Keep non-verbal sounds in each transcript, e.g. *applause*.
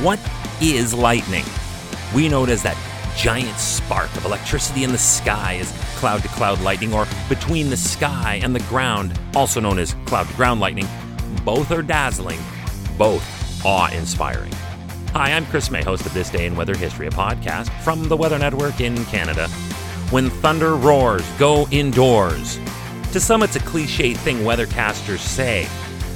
What is lightning? We know it as that giant spark of electricity in the sky as cloud to cloud lightning, or between the sky and the ground, also known as cloud to ground lightning. Both are dazzling, both awe inspiring. Hi, I'm Chris Mei, host of This Day in Weather History, a podcast from the Weather Network in Canada. When thunder roars, go indoors. To some, it's a cliche thing weathercasters say.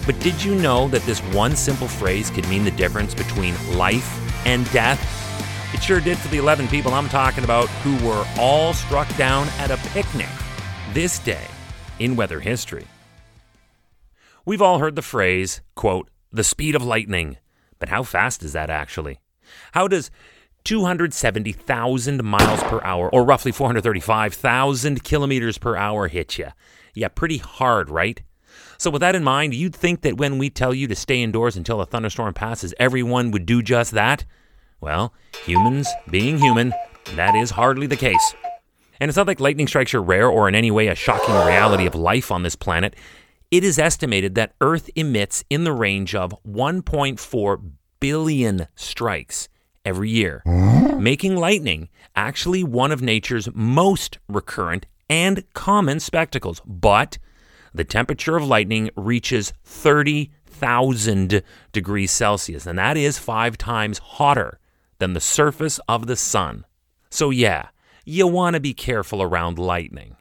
But did you know that this one simple phrase could mean the difference between life and death? It sure did for the 11 people I'm talking about who were all struck down at a picnic this day in weather history. We've all heard the phrase, quote, the speed of lightning. But how fast is that actually? How does 270,000 miles per hour, or roughly 435,000 kilometers per hour, hit you? Yeah, pretty hard, right? So, with that in mind, you'd think that when we tell you to stay indoors until a thunderstorm passes, everyone would do just that? Well, humans being human, that is hardly the case. And it's not like lightning strikes are rare or in any way a shocking reality of life on this planet. It is estimated that Earth emits in the range of 1.4 billion strikes every year, making lightning actually one of nature's most recurrent and common spectacles. But the temperature of lightning reaches 30,000 degrees Celsius, and that is five times hotter than the surface of the sun. So, yeah, you want to be careful around lightning.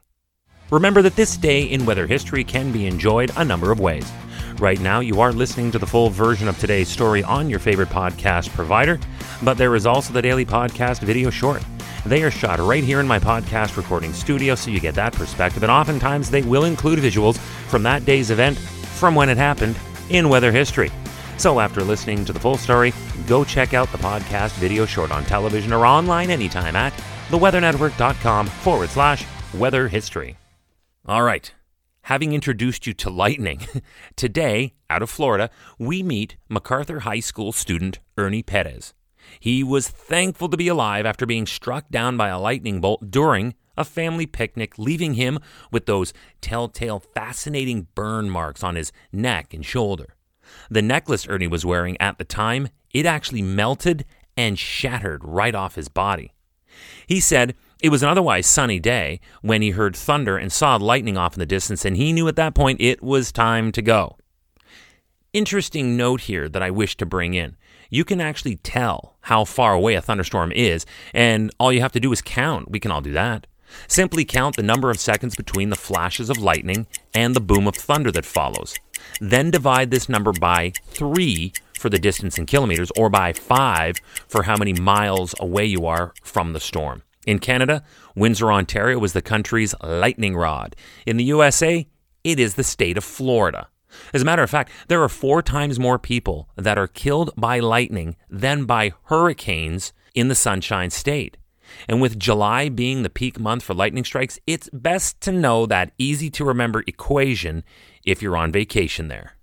Remember that this day in weather history can be enjoyed a number of ways. Right now, you are listening to the full version of today's story on your favorite podcast provider, but there is also the daily podcast video short. They are shot right here in my podcast recording studio, so you get that perspective, and oftentimes they will include visuals from that day's event from when it happened in weather history. So after listening to the full story, go check out the podcast video short on television or online anytime at theweathernetwork.com forward slash weather history. All right. Having introduced you to lightning, *laughs* today, out of Florida, we meet MacArthur High School student Ernie Perez. He was thankful to be alive after being struck down by a lightning bolt during a family picnic, leaving him with those telltale, fascinating burn marks on his neck and shoulder. The necklace Ernie was wearing at the time, it actually melted and shattered right off his body. He said it was an otherwise sunny day when he heard thunder and saw lightning off in the distance, and he knew at that point it was time to go. Interesting note here that I wish to bring in. You can actually tell how far away a thunderstorm is, and all you have to do is count. We can all do that. Simply count the number of seconds between the flashes of lightning and the boom of thunder that follows. Then divide this number by 3 for the distance in kilometers or by 5 for how many miles away you are from the storm. In Canada, Windsor, Ontario was the country's lightning rod. In the USA, it is the state of Florida. As a matter of fact, there are four times more people that are killed by lightning than by hurricanes in the Sunshine State. And with July being the peak month for lightning strikes, it's best to know that easy to remember equation if you're on vacation there.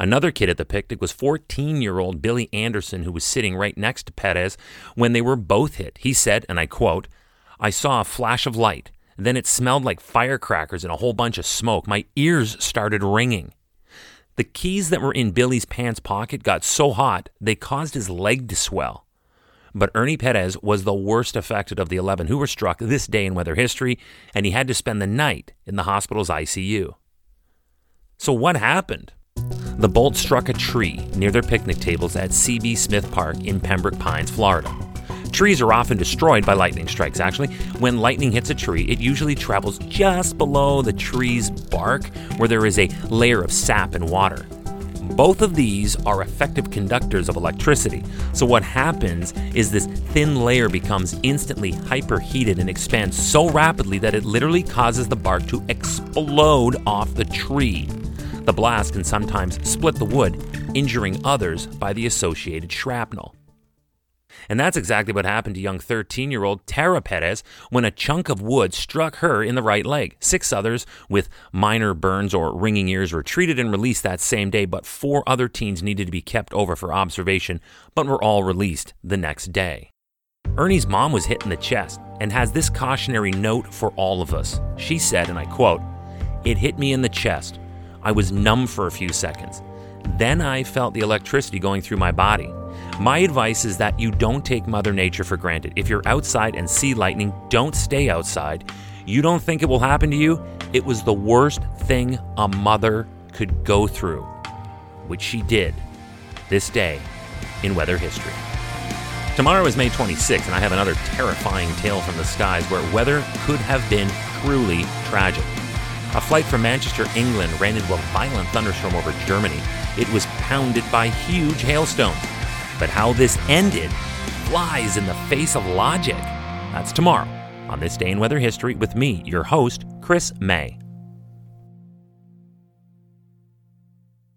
Another kid at the picnic was 14 year old Billy Anderson, who was sitting right next to Perez when they were both hit. He said, and I quote, I saw a flash of light. Then it smelled like firecrackers and a whole bunch of smoke. My ears started ringing. The keys that were in Billy's pants pocket got so hot they caused his leg to swell. But Ernie Perez was the worst affected of the 11 who were struck this day in weather history, and he had to spend the night in the hospital's ICU. So, what happened? The bolt struck a tree near their picnic tables at CB Smith Park in Pembroke Pines, Florida. Trees are often destroyed by lightning strikes, actually. When lightning hits a tree, it usually travels just below the tree's bark, where there is a layer of sap and water. Both of these are effective conductors of electricity. So, what happens is this thin layer becomes instantly hyperheated and expands so rapidly that it literally causes the bark to explode off the tree. The blast can sometimes split the wood, injuring others by the associated shrapnel. And that's exactly what happened to young 13 year old Tara Perez when a chunk of wood struck her in the right leg. Six others with minor burns or ringing ears were treated and released that same day, but four other teens needed to be kept over for observation, but were all released the next day. Ernie's mom was hit in the chest and has this cautionary note for all of us. She said, and I quote, It hit me in the chest. I was numb for a few seconds. Then I felt the electricity going through my body. My advice is that you don't take Mother Nature for granted. If you're outside and see lightning, don't stay outside. You don't think it will happen to you? It was the worst thing a mother could go through, which she did this day in weather history. Tomorrow is May 26th, and I have another terrifying tale from the skies where weather could have been truly tragic. A flight from Manchester, England ran into a violent thunderstorm over Germany. It was pounded by huge hailstones. But how this ended flies in the face of logic. That's tomorrow on This Day in Weather History with me, your host, Chris Mei.